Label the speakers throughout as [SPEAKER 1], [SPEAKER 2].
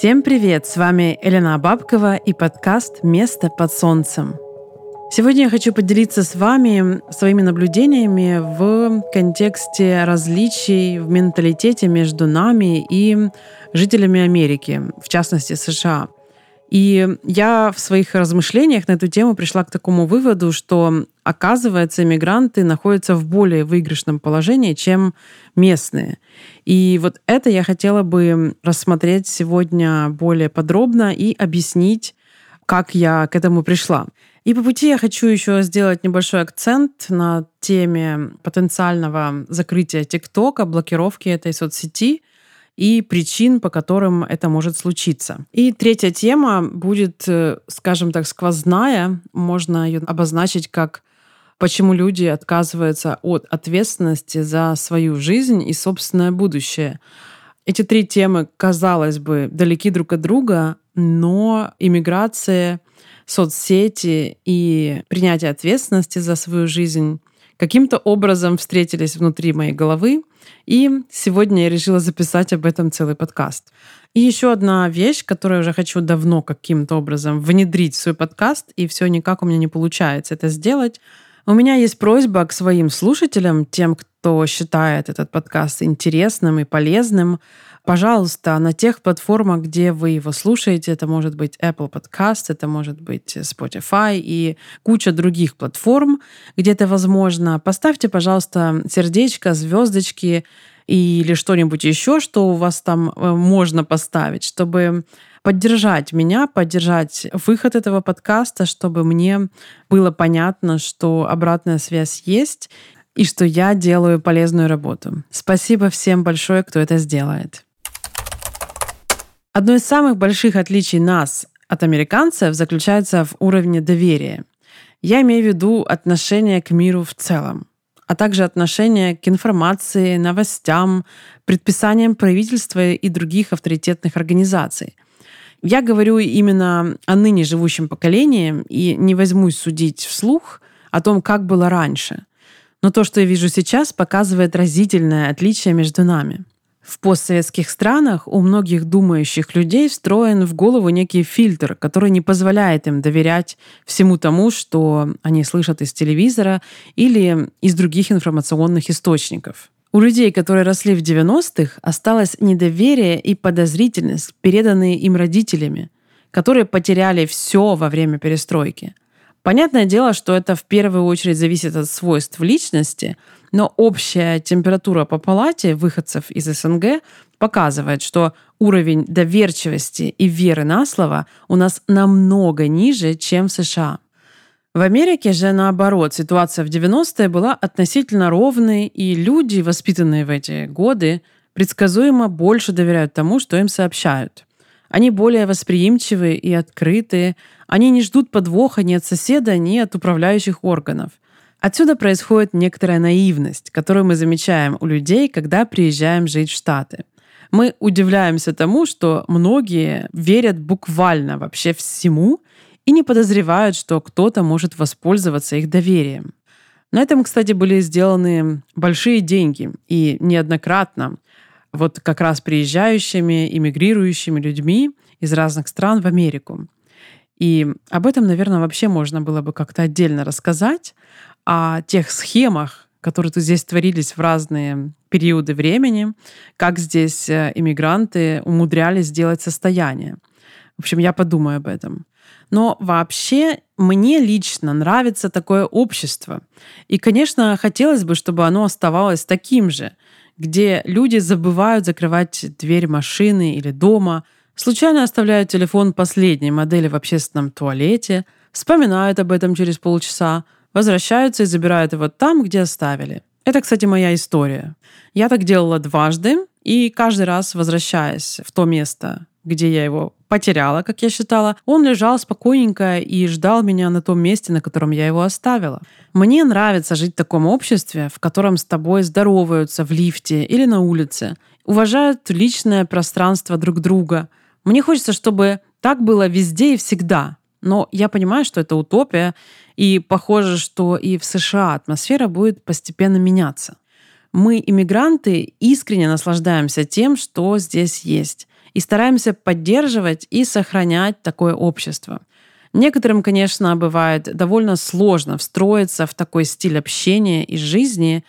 [SPEAKER 1] Всем привет! С вами Елена Бабкова и подкаст «Место под солнцем». Сегодня я хочу поделиться с вами своими наблюдениями в контексте различий в менталитете между нами и жителями Америки, в частности США. И я в своих размышлениях на эту тему пришла к такому выводу, что, оказывается, иммигранты находятся в более выигрышном положении, чем местные. И вот это я хотела бы рассмотреть сегодня более подробно и объяснить, как я к этому пришла. И по пути я хочу еще сделать небольшой акцент на теме потенциального закрытия ТикТока, блокировки этой соцсети и причин, по которым это может случиться. И третья тема будет, э, скажем так, сквозная. Можно ее обозначить как почему люди отказываются от ответственности за свою жизнь и собственное будущее. Эти три темы, казалось бы, далеки друг от друга, но иммиграция, соцсети и принятие ответственности за свою жизнь каким-то образом встретились внутри моей головы, и сегодня я решила записать об этом целый подкаст. И еще одна вещь, которую я уже хочу давно каким-то образом внедрить в свой подкаст, и все никак у меня не получается это сделать. У меня есть просьба к своим слушателям, тем, кто считает этот подкаст интересным и полезным, Пожалуйста, на тех платформах, где вы его слушаете, это может быть Apple Podcast, это может быть Spotify и куча других платформ, где это возможно, поставьте, пожалуйста, сердечко, звездочки или что-нибудь еще, что у вас там э, можно поставить, чтобы поддержать меня, поддержать выход этого подкаста, чтобы мне было понятно, что обратная связь есть и что я делаю полезную работу. Спасибо всем большое, кто это сделает. Одно из самых больших отличий нас от американцев заключается в уровне доверия. Я имею в виду отношение к миру в целом, а также отношение к информации, новостям, предписаниям правительства и других авторитетных организаций. Я говорю именно о ныне живущем поколении и не возьмусь судить вслух о том, как было раньше. Но то, что я вижу сейчас, показывает разительное отличие между нами. В постсоветских странах у многих думающих людей встроен в голову некий фильтр, который не позволяет им доверять всему тому, что они слышат из телевизора или из других информационных источников. У людей, которые росли в 90-х, осталось недоверие и подозрительность, переданные им родителями, которые потеряли все во время перестройки. Понятное дело, что это в первую очередь зависит от свойств личности – но общая температура по палате выходцев из СНГ показывает, что уровень доверчивости и веры на слово у нас намного ниже, чем в США. В Америке же, наоборот, ситуация в 90-е была относительно ровной, и люди, воспитанные в эти годы, предсказуемо больше доверяют тому, что им сообщают. Они более восприимчивы и открытые, они не ждут подвоха ни от соседа, ни от управляющих органов – Отсюда происходит некоторая наивность, которую мы замечаем у людей, когда приезжаем жить в Штаты. Мы удивляемся тому, что многие верят буквально вообще всему и не подозревают, что кто-то может воспользоваться их доверием. На этом, кстати, были сделаны большие деньги и неоднократно вот как раз приезжающими, иммигрирующими людьми из разных стран в Америку. И об этом, наверное, вообще можно было бы как-то отдельно рассказать, о тех схемах, которые тут здесь творились в разные периоды времени, как здесь э, иммигранты умудрялись сделать состояние. В общем, я подумаю об этом. Но вообще мне лично нравится такое общество. И, конечно, хотелось бы, чтобы оно оставалось таким же, где люди забывают закрывать дверь машины или дома, случайно оставляют телефон последней модели в общественном туалете, вспоминают об этом через полчаса, возвращаются и забирают его там, где оставили. Это, кстати, моя история. Я так делала дважды, и каждый раз, возвращаясь в то место, где я его потеряла, как я считала, он лежал спокойненько и ждал меня на том месте, на котором я его оставила. Мне нравится жить в таком обществе, в котором с тобой здороваются в лифте или на улице, уважают личное пространство друг друга. Мне хочется, чтобы так было везде и всегда. Но я понимаю, что это утопия, и похоже, что и в США атмосфера будет постепенно меняться. Мы, иммигранты, искренне наслаждаемся тем, что здесь есть. и стараемся поддерживать и сохранять такое общество. Некоторым, конечно, бывает довольно сложно встроиться в такой стиль общения и жизни.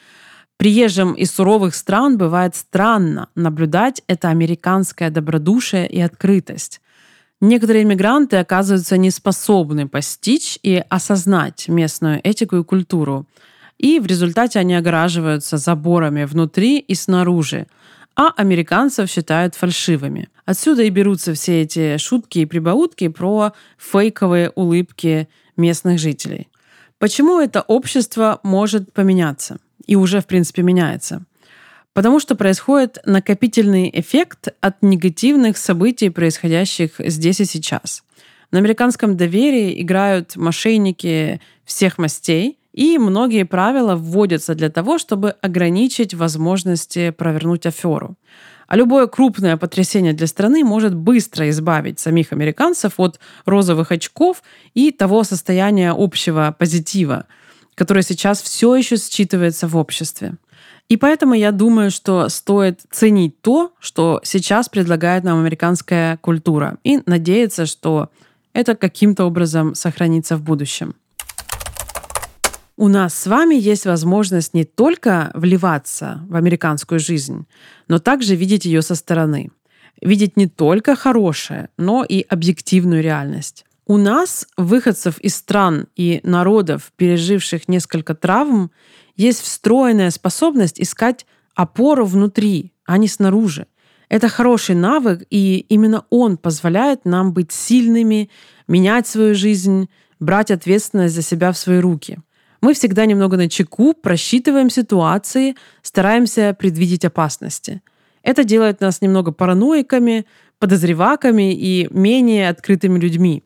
[SPEAKER 1] Приезжим из суровых стран бывает странно наблюдать это американское добродушие и открытость. Некоторые иммигранты оказываются неспособны постичь и осознать местную этику и культуру. И в результате они огораживаются заборами внутри и снаружи, а американцев считают фальшивыми. Отсюда и берутся все эти шутки и прибаутки про фейковые улыбки местных жителей. Почему это общество может поменяться? И уже, в принципе, меняется. Потому что происходит накопительный эффект от негативных событий, происходящих здесь и сейчас. На американском доверии играют мошенники всех мастей, и многие правила вводятся для того, чтобы ограничить возможности провернуть аферу. А любое крупное потрясение для страны может быстро избавить самих американцев от розовых очков и того состояния общего позитива, которое сейчас все еще считывается в обществе. И поэтому я думаю, что стоит ценить то, что сейчас предлагает нам американская культура, и надеяться, что это каким-то образом сохранится в будущем у нас с вами есть возможность не только вливаться в американскую жизнь, но также видеть ее со стороны. Видеть не только хорошее, но и объективную реальность. У нас, выходцев из стран и народов, переживших несколько травм, есть встроенная способность искать опору внутри, а не снаружи. Это хороший навык, и именно он позволяет нам быть сильными, менять свою жизнь, брать ответственность за себя в свои руки – мы всегда немного на чеку, просчитываем ситуации, стараемся предвидеть опасности. Это делает нас немного параноиками, подозреваками и менее открытыми людьми.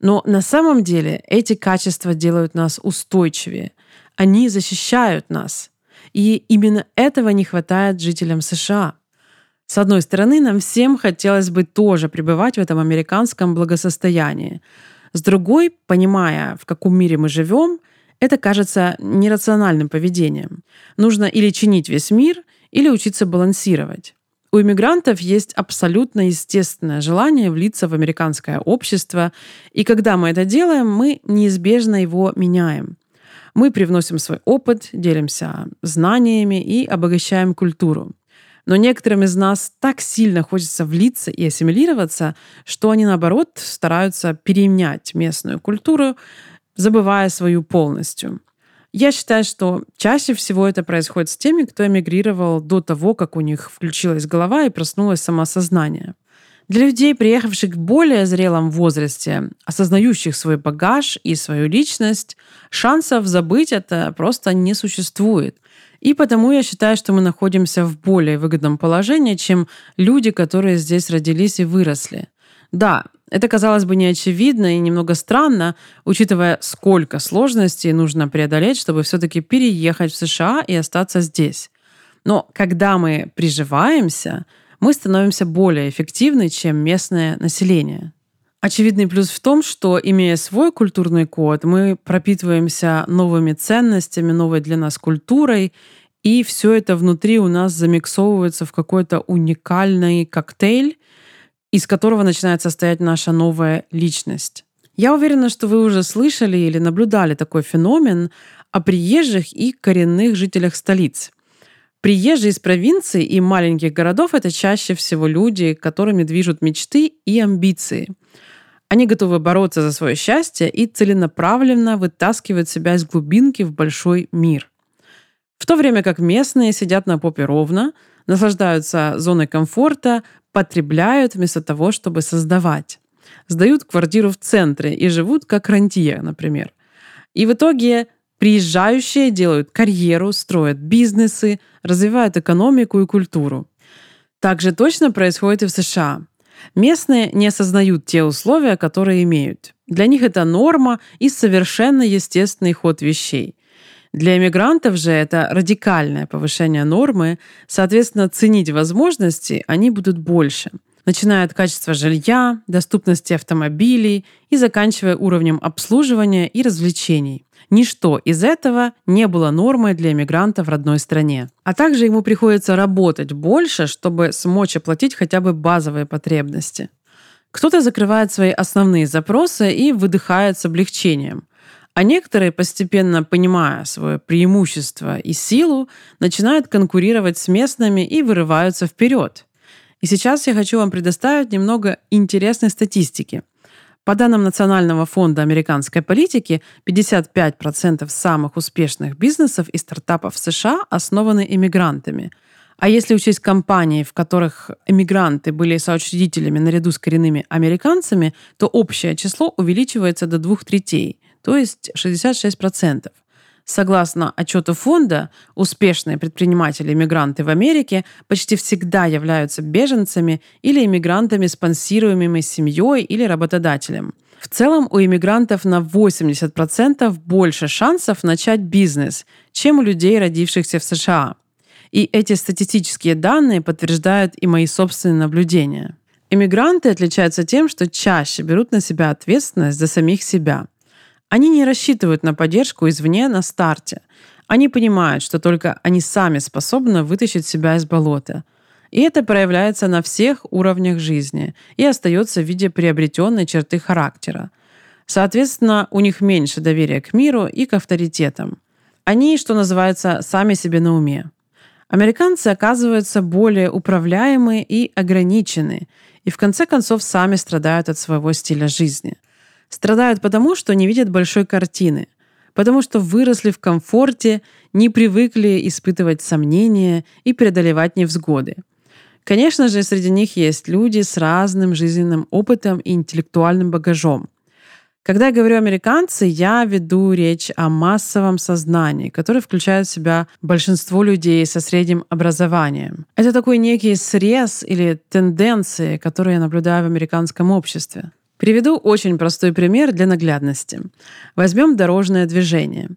[SPEAKER 1] Но на самом деле эти качества делают нас устойчивее. Они защищают нас. И именно этого не хватает жителям США. С одной стороны, нам всем хотелось бы тоже пребывать в этом американском благосостоянии. С другой, понимая, в каком мире мы живем – это кажется нерациональным поведением. Нужно или чинить весь мир, или учиться балансировать. У иммигрантов есть абсолютно естественное желание влиться в американское общество, и когда мы это делаем, мы неизбежно его меняем. Мы привносим свой опыт, делимся знаниями и обогащаем культуру. Но некоторым из нас так сильно хочется влиться и ассимилироваться, что они, наоборот, стараются перенять местную культуру, забывая свою полностью. Я считаю, что чаще всего это происходит с теми, кто эмигрировал до того, как у них включилась голова и проснулось самосознание. Для людей, приехавших в более зрелом возрасте, осознающих свой багаж и свою личность, шансов забыть это просто не существует. И потому я считаю, что мы находимся в более выгодном положении, чем люди, которые здесь родились и выросли. Да, это, казалось бы, неочевидно и немного странно, учитывая, сколько сложностей нужно преодолеть, чтобы все-таки переехать в США и остаться здесь. Но когда мы приживаемся, мы становимся более эффективны, чем местное население. Очевидный плюс в том, что, имея свой культурный код, мы пропитываемся новыми ценностями, новой для нас культурой, и все это внутри у нас замиксовывается в какой-то уникальный коктейль, из которого начинает состоять наша новая личность. Я уверена, что вы уже слышали или наблюдали такой феномен о приезжих и коренных жителях столиц. Приезжие из провинций и маленьких городов — это чаще всего люди, которыми движут мечты и амбиции. Они готовы бороться за свое счастье и целенаправленно вытаскивают себя из глубинки в большой мир. В то время как местные сидят на попе ровно, наслаждаются зоной комфорта, потребляют вместо того, чтобы создавать. Сдают квартиру в центре и живут как рантье, например. И в итоге приезжающие делают карьеру, строят бизнесы, развивают экономику и культуру. Так же точно происходит и в США. Местные не осознают те условия, которые имеют. Для них это норма и совершенно естественный ход вещей. Для иммигрантов же это радикальное повышение нормы, соответственно, ценить возможности они будут больше начиная от качества жилья, доступности автомобилей и заканчивая уровнем обслуживания и развлечений. Ничто из этого не было нормой для иммигранта в родной стране. А также ему приходится работать больше, чтобы смочь оплатить хотя бы базовые потребности. Кто-то закрывает свои основные запросы и выдыхает с облегчением. А некоторые, постепенно понимая свое преимущество и силу, начинают конкурировать с местными и вырываются вперед. И сейчас я хочу вам предоставить немного интересной статистики – по данным Национального фонда американской политики, 55% самых успешных бизнесов и стартапов в США основаны иммигрантами. А если учесть компании, в которых иммигранты были соучредителями наряду с коренными американцами, то общее число увеличивается до двух третей, то есть 66%. Согласно отчету фонда, успешные предприниматели-иммигранты в Америке почти всегда являются беженцами или иммигрантами, спонсируемыми семьей или работодателем. В целом у иммигрантов на 80% больше шансов начать бизнес, чем у людей, родившихся в США. И эти статистические данные подтверждают и мои собственные наблюдения. Иммигранты отличаются тем, что чаще берут на себя ответственность за самих себя – они не рассчитывают на поддержку извне на старте. Они понимают, что только они сами способны вытащить себя из болота. И это проявляется на всех уровнях жизни и остается в виде приобретенной черты характера. Соответственно, у них меньше доверия к миру и к авторитетам. Они, что называется, сами себе на уме. Американцы оказываются более управляемые и ограничены, и в конце концов сами страдают от своего стиля жизни – Страдают потому, что не видят большой картины, потому что выросли в комфорте, не привыкли испытывать сомнения и преодолевать невзгоды. Конечно же, среди них есть люди с разным жизненным опытом и интеллектуальным багажом. Когда я говорю американцы, я веду речь о массовом сознании, которое включает в себя большинство людей со средним образованием. Это такой некий срез или тенденции, которые я наблюдаю в американском обществе. Приведу очень простой пример для наглядности. Возьмем дорожное движение.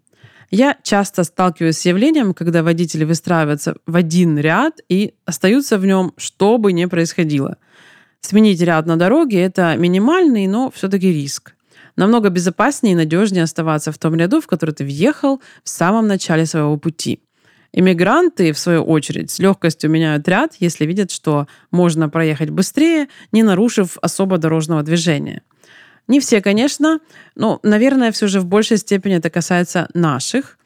[SPEAKER 1] Я часто сталкиваюсь с явлением, когда водители выстраиваются в один ряд и остаются в нем, что бы ни происходило. Сменить ряд на дороге – это минимальный, но все-таки риск. Намного безопаснее и надежнее оставаться в том ряду, в который ты въехал в самом начале своего пути. Иммигранты, в свою очередь, с легкостью меняют ряд, если видят, что можно проехать быстрее, не нарушив особо дорожного движения. Не все, конечно, но, наверное, все же в большей степени это касается наших.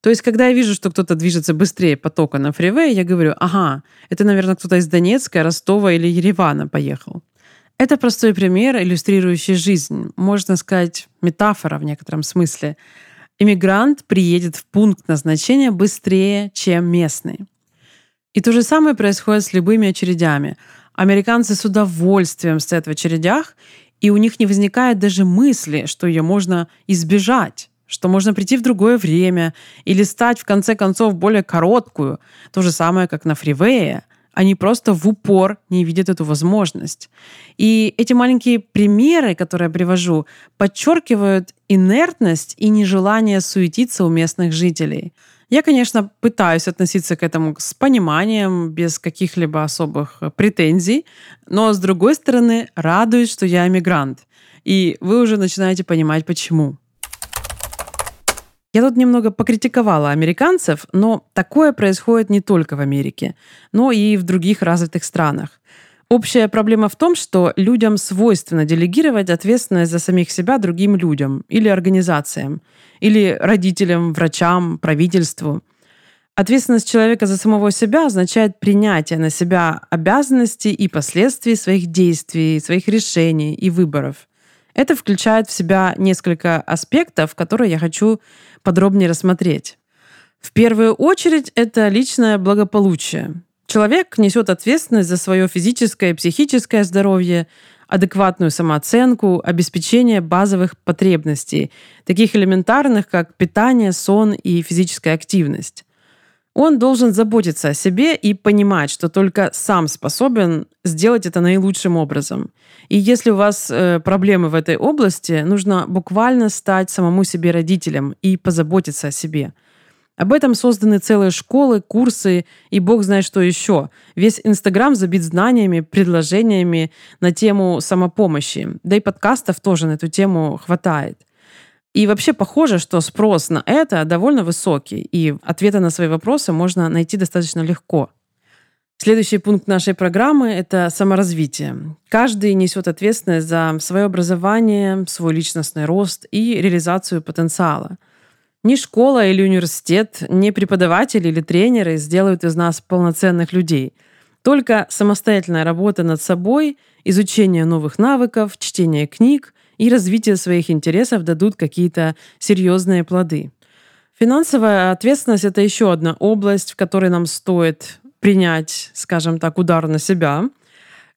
[SPEAKER 1] То есть, когда я вижу, что кто-то движется быстрее потока на фривее, я говорю, ага, это, наверное, кто-то из Донецка, Ростова или Еревана поехал. Это простой пример, иллюстрирующий жизнь. Можно сказать, метафора в некотором смысле – иммигрант приедет в пункт назначения быстрее, чем местный. И то же самое происходит с любыми очередями. Американцы с удовольствием стоят в очередях, и у них не возникает даже мысли, что ее можно избежать что можно прийти в другое время или стать, в конце концов, более короткую. То же самое, как на фривее – они просто в упор не видят эту возможность. И эти маленькие примеры, которые я привожу, подчеркивают инертность и нежелание суетиться у местных жителей. Я, конечно, пытаюсь относиться к этому с пониманием, без каких-либо особых претензий, но, с другой стороны, радуюсь, что я иммигрант. И вы уже начинаете понимать, почему. Я тут немного покритиковала американцев, но такое происходит не только в Америке, но и в других развитых странах. Общая проблема в том, что людям свойственно делегировать ответственность за самих себя другим людям или организациям, или родителям, врачам, правительству. Ответственность человека за самого себя означает принятие на себя обязанностей и последствий своих действий, своих решений и выборов. Это включает в себя несколько аспектов, которые я хочу подробнее рассмотреть. В первую очередь это личное благополучие. Человек несет ответственность за свое физическое и психическое здоровье, адекватную самооценку, обеспечение базовых потребностей, таких элементарных, как питание, сон и физическая активность. Он должен заботиться о себе и понимать, что только сам способен сделать это наилучшим образом. И если у вас э, проблемы в этой области, нужно буквально стать самому себе родителем и позаботиться о себе. Об этом созданы целые школы, курсы и бог знает что еще. Весь Инстаграм забит знаниями, предложениями на тему самопомощи. Да и подкастов тоже на эту тему хватает. И вообще похоже, что спрос на это довольно высокий, и ответы на свои вопросы можно найти достаточно легко. Следующий пункт нашей программы – это саморазвитие. Каждый несет ответственность за свое образование, свой личностный рост и реализацию потенциала. Ни школа или университет, ни преподаватели или тренеры сделают из нас полноценных людей. Только самостоятельная работа над собой, изучение новых навыков, чтение книг и развитие своих интересов дадут какие-то серьезные плоды. Финансовая ответственность – это еще одна область, в которой нам стоит принять, скажем так, удар на себя.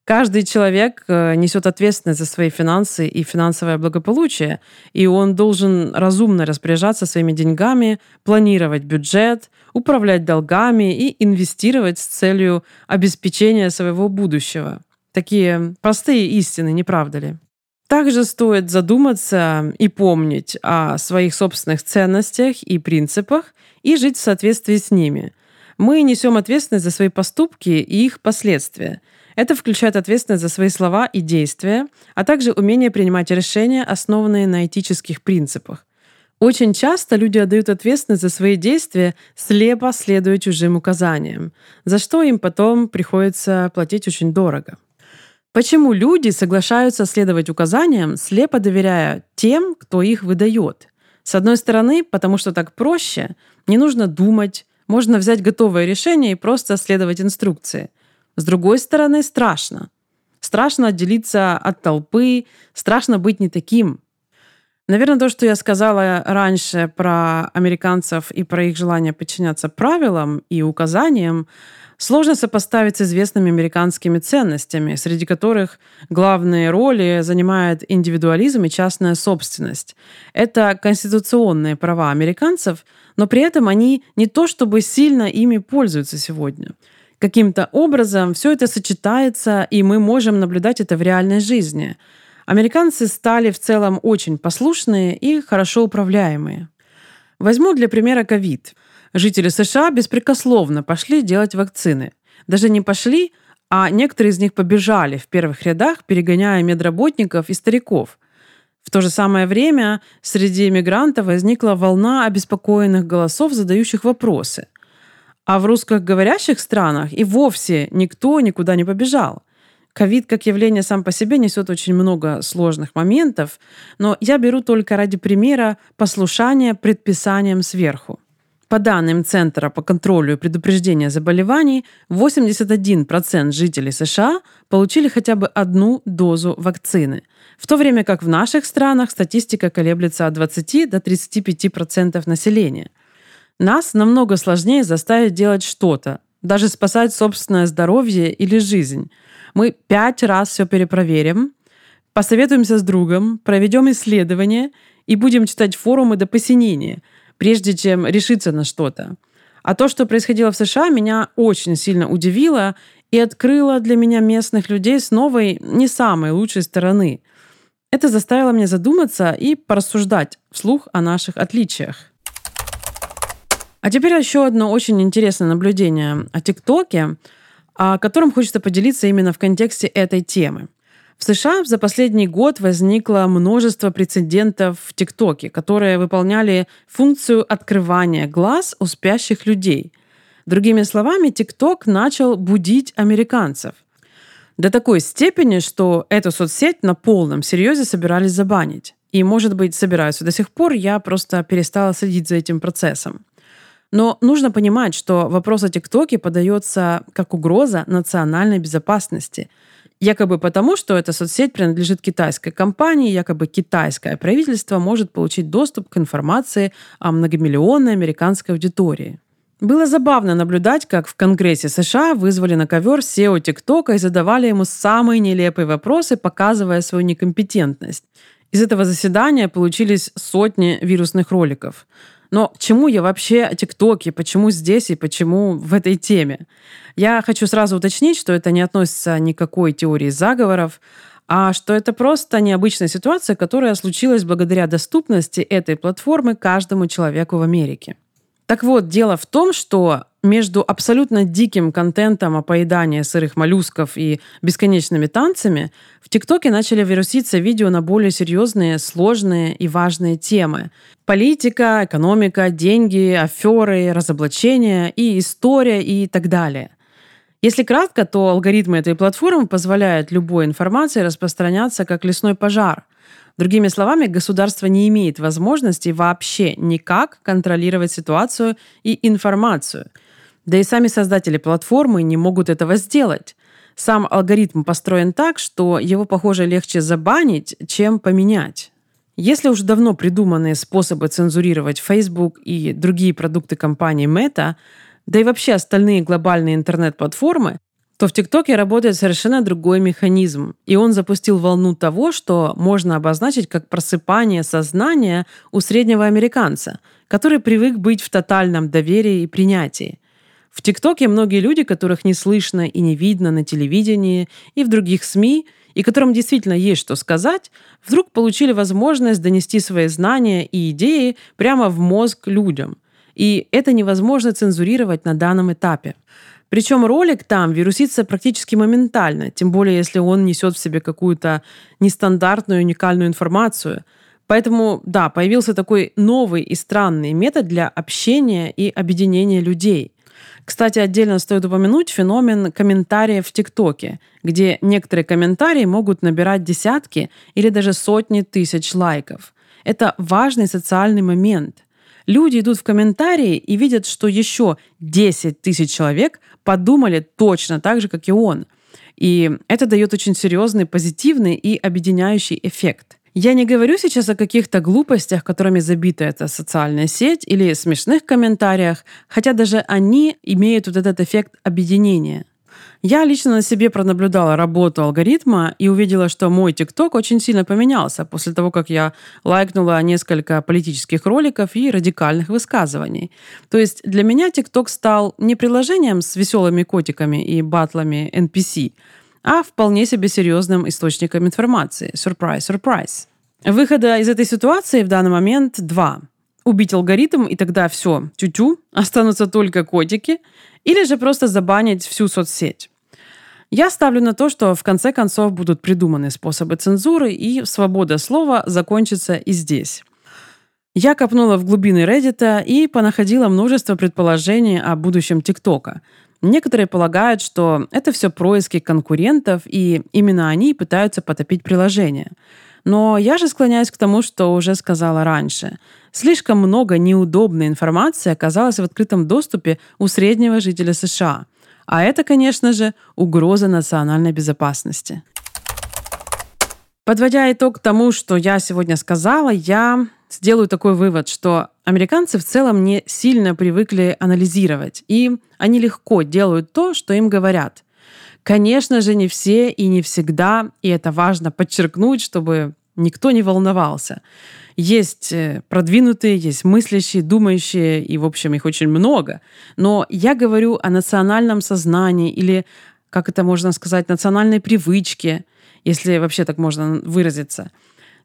[SPEAKER 1] Каждый человек э, несет ответственность за свои финансы и финансовое благополучие, и он должен разумно распоряжаться своими деньгами, планировать бюджет, управлять долгами и инвестировать с целью обеспечения своего будущего. Такие простые истины, не правда ли? Также стоит задуматься и помнить о своих собственных ценностях и принципах и жить в соответствии с ними – мы несем ответственность за свои поступки и их последствия. Это включает ответственность за свои слова и действия, а также умение принимать решения, основанные на этических принципах. Очень часто люди отдают ответственность за свои действия, слепо следуя чужим указаниям, за что им потом приходится платить очень дорого. Почему люди соглашаются следовать указаниям, слепо доверяя тем, кто их выдает? С одной стороны, потому что так проще, не нужно думать, можно взять готовое решение и просто следовать инструкции. С другой стороны, страшно. Страшно отделиться от толпы, страшно быть не таким. Наверное, то, что я сказала раньше про американцев и про их желание подчиняться правилам и указаниям, сложно сопоставить с известными американскими ценностями, среди которых главные роли занимает индивидуализм и частная собственность. Это конституционные права американцев – но при этом они не то чтобы сильно ими пользуются сегодня. Каким-то образом все это сочетается, и мы можем наблюдать это в реальной жизни. Американцы стали в целом очень послушные и хорошо управляемые. Возьму для примера ковид. Жители США беспрекословно пошли делать вакцины. Даже не пошли, а некоторые из них побежали в первых рядах, перегоняя медработников и стариков. В то же самое время среди мигрантов возникла волна обеспокоенных голосов, задающих вопросы. А в русскоговорящих странах и вовсе никто никуда не побежал. Ковид как явление сам по себе несет очень много сложных моментов, но я беру только ради примера послушания предписаниям сверху. По данным Центра по контролю и предупреждению заболеваний, 81% жителей США получили хотя бы одну дозу вакцины, в то время как в наших странах статистика колеблется от 20 до 35% населения. Нас намного сложнее заставить делать что-то, даже спасать собственное здоровье или жизнь. Мы пять раз все перепроверим, посоветуемся с другом, проведем исследование и будем читать форумы до посинения – прежде чем решиться на что-то. А то, что происходило в США, меня очень сильно удивило и открыло для меня местных людей с новой, не самой лучшей стороны. Это заставило меня задуматься и порассуждать вслух о наших отличиях. А теперь еще одно очень интересное наблюдение о ТикТоке, о котором хочется поделиться именно в контексте этой темы – в США за последний год возникло множество прецедентов в ТикТоке, которые выполняли функцию открывания глаз у спящих людей. Другими словами, ТикТок начал будить американцев. До такой степени, что эту соцсеть на полном серьезе собирались забанить. И, может быть, собираются до сих пор, я просто перестала следить за этим процессом. Но нужно понимать, что вопрос о ТикТоке подается как угроза национальной безопасности – Якобы потому, что эта соцсеть принадлежит китайской компании, якобы китайское правительство может получить доступ к информации о многомиллионной американской аудитории. Было забавно наблюдать, как в Конгрессе США вызвали на ковер SEO ТикТока и задавали ему самые нелепые вопросы, показывая свою некомпетентность. Из этого заседания получились сотни вирусных роликов. Но к чему я вообще о ТикТоке? Почему здесь и почему в этой теме? Я хочу сразу уточнить, что это не относится ни к какой теории заговоров, а что это просто необычная ситуация, которая случилась благодаря доступности этой платформы каждому человеку в Америке. Так вот, дело в том, что между абсолютно диким контентом о поедании сырых моллюсков и бесконечными танцами в ТикТоке начали вируситься видео на более серьезные, сложные и важные темы. Политика, экономика, деньги, аферы, разоблачения и история и так далее. Если кратко, то алгоритмы этой платформы позволяют любой информации распространяться как лесной пожар. Другими словами, государство не имеет возможности вообще никак контролировать ситуацию и информацию – да и сами создатели платформы не могут этого сделать. Сам алгоритм построен так, что его, похоже, легче забанить, чем поменять. Если уже давно придуманные способы цензурировать Facebook и другие продукты компании Meta, да и вообще остальные глобальные интернет-платформы, то в ТикТоке работает совершенно другой механизм. И он запустил волну того, что можно обозначить как просыпание сознания у среднего американца, который привык быть в тотальном доверии и принятии. В ТикТоке многие люди, которых не слышно и не видно на телевидении и в других СМИ, и которым действительно есть что сказать, вдруг получили возможность донести свои знания и идеи прямо в мозг людям. И это невозможно цензурировать на данном этапе. Причем ролик там вирусится практически моментально, тем более если он несет в себе какую-то нестандартную, уникальную информацию. Поэтому, да, появился такой новый и странный метод для общения и объединения людей – кстати, отдельно стоит упомянуть феномен комментариев в ТикТоке, где некоторые комментарии могут набирать десятки или даже сотни тысяч лайков. Это важный социальный момент. Люди идут в комментарии и видят, что еще 10 тысяч человек подумали точно так же, как и он. И это дает очень серьезный позитивный и объединяющий эффект. Я не говорю сейчас о каких-то глупостях, которыми забита эта социальная сеть, или смешных комментариях, хотя даже они имеют вот этот эффект объединения. Я лично на себе пронаблюдала работу алгоритма и увидела, что мой ТикТок очень сильно поменялся после того, как я лайкнула несколько политических роликов и радикальных высказываний. То есть для меня ТикТок стал не приложением с веселыми котиками и батлами NPC, а вполне себе серьезным источником информации. Сюрприз, сюрприз. Выхода из этой ситуации в данный момент два. Убить алгоритм, и тогда все, тю-тю, останутся только котики, или же просто забанить всю соцсеть. Я ставлю на то, что в конце концов будут придуманы способы цензуры, и свобода слова закончится и здесь. Я копнула в глубины Reddit и понаходила множество предположений о будущем ТикТока – Некоторые полагают, что это все происки конкурентов, и именно они пытаются потопить приложение. Но я же склоняюсь к тому, что уже сказала раньше. Слишком много неудобной информации оказалось в открытом доступе у среднего жителя США. А это, конечно же, угроза национальной безопасности. Подводя итог тому, что я сегодня сказала, я сделаю такой вывод, что американцы в целом не сильно привыкли анализировать, и они легко делают то, что им говорят. Конечно же, не все и не всегда, и это важно подчеркнуть, чтобы никто не волновался. Есть э, продвинутые, есть мыслящие, думающие, и, в общем, их очень много. Но я говорю о национальном сознании или, как это можно сказать, национальной привычке, если вообще так можно выразиться –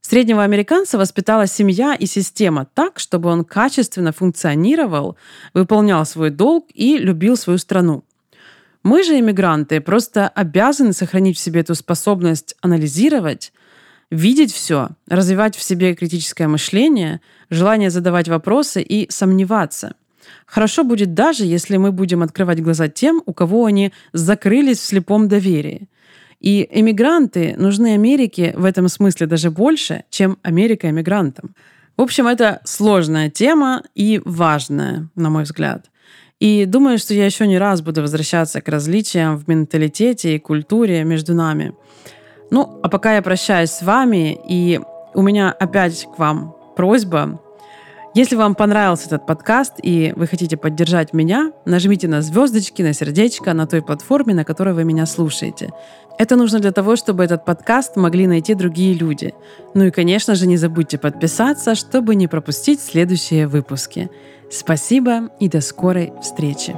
[SPEAKER 1] Среднего американца воспитала семья и система так, чтобы он качественно функционировал, выполнял свой долг и любил свою страну. Мы же, иммигранты, просто обязаны сохранить в себе эту способность анализировать, видеть все, развивать в себе критическое мышление, желание задавать вопросы и сомневаться. Хорошо будет даже, если мы будем открывать глаза тем, у кого они закрылись в слепом доверии. И эмигранты нужны Америке в этом смысле даже больше, чем Америка эмигрантам. В общем, это сложная тема и важная, на мой взгляд. И думаю, что я еще не раз буду возвращаться к различиям в менталитете и культуре между нами. Ну, а пока я прощаюсь с вами, и у меня опять к вам просьба если вам понравился этот подкаст и вы хотите поддержать меня, нажмите на звездочки, на сердечко на той платформе, на которой вы меня слушаете. Это нужно для того, чтобы этот подкаст могли найти другие люди. Ну и, конечно же, не забудьте подписаться, чтобы не пропустить следующие выпуски. Спасибо и до скорой встречи.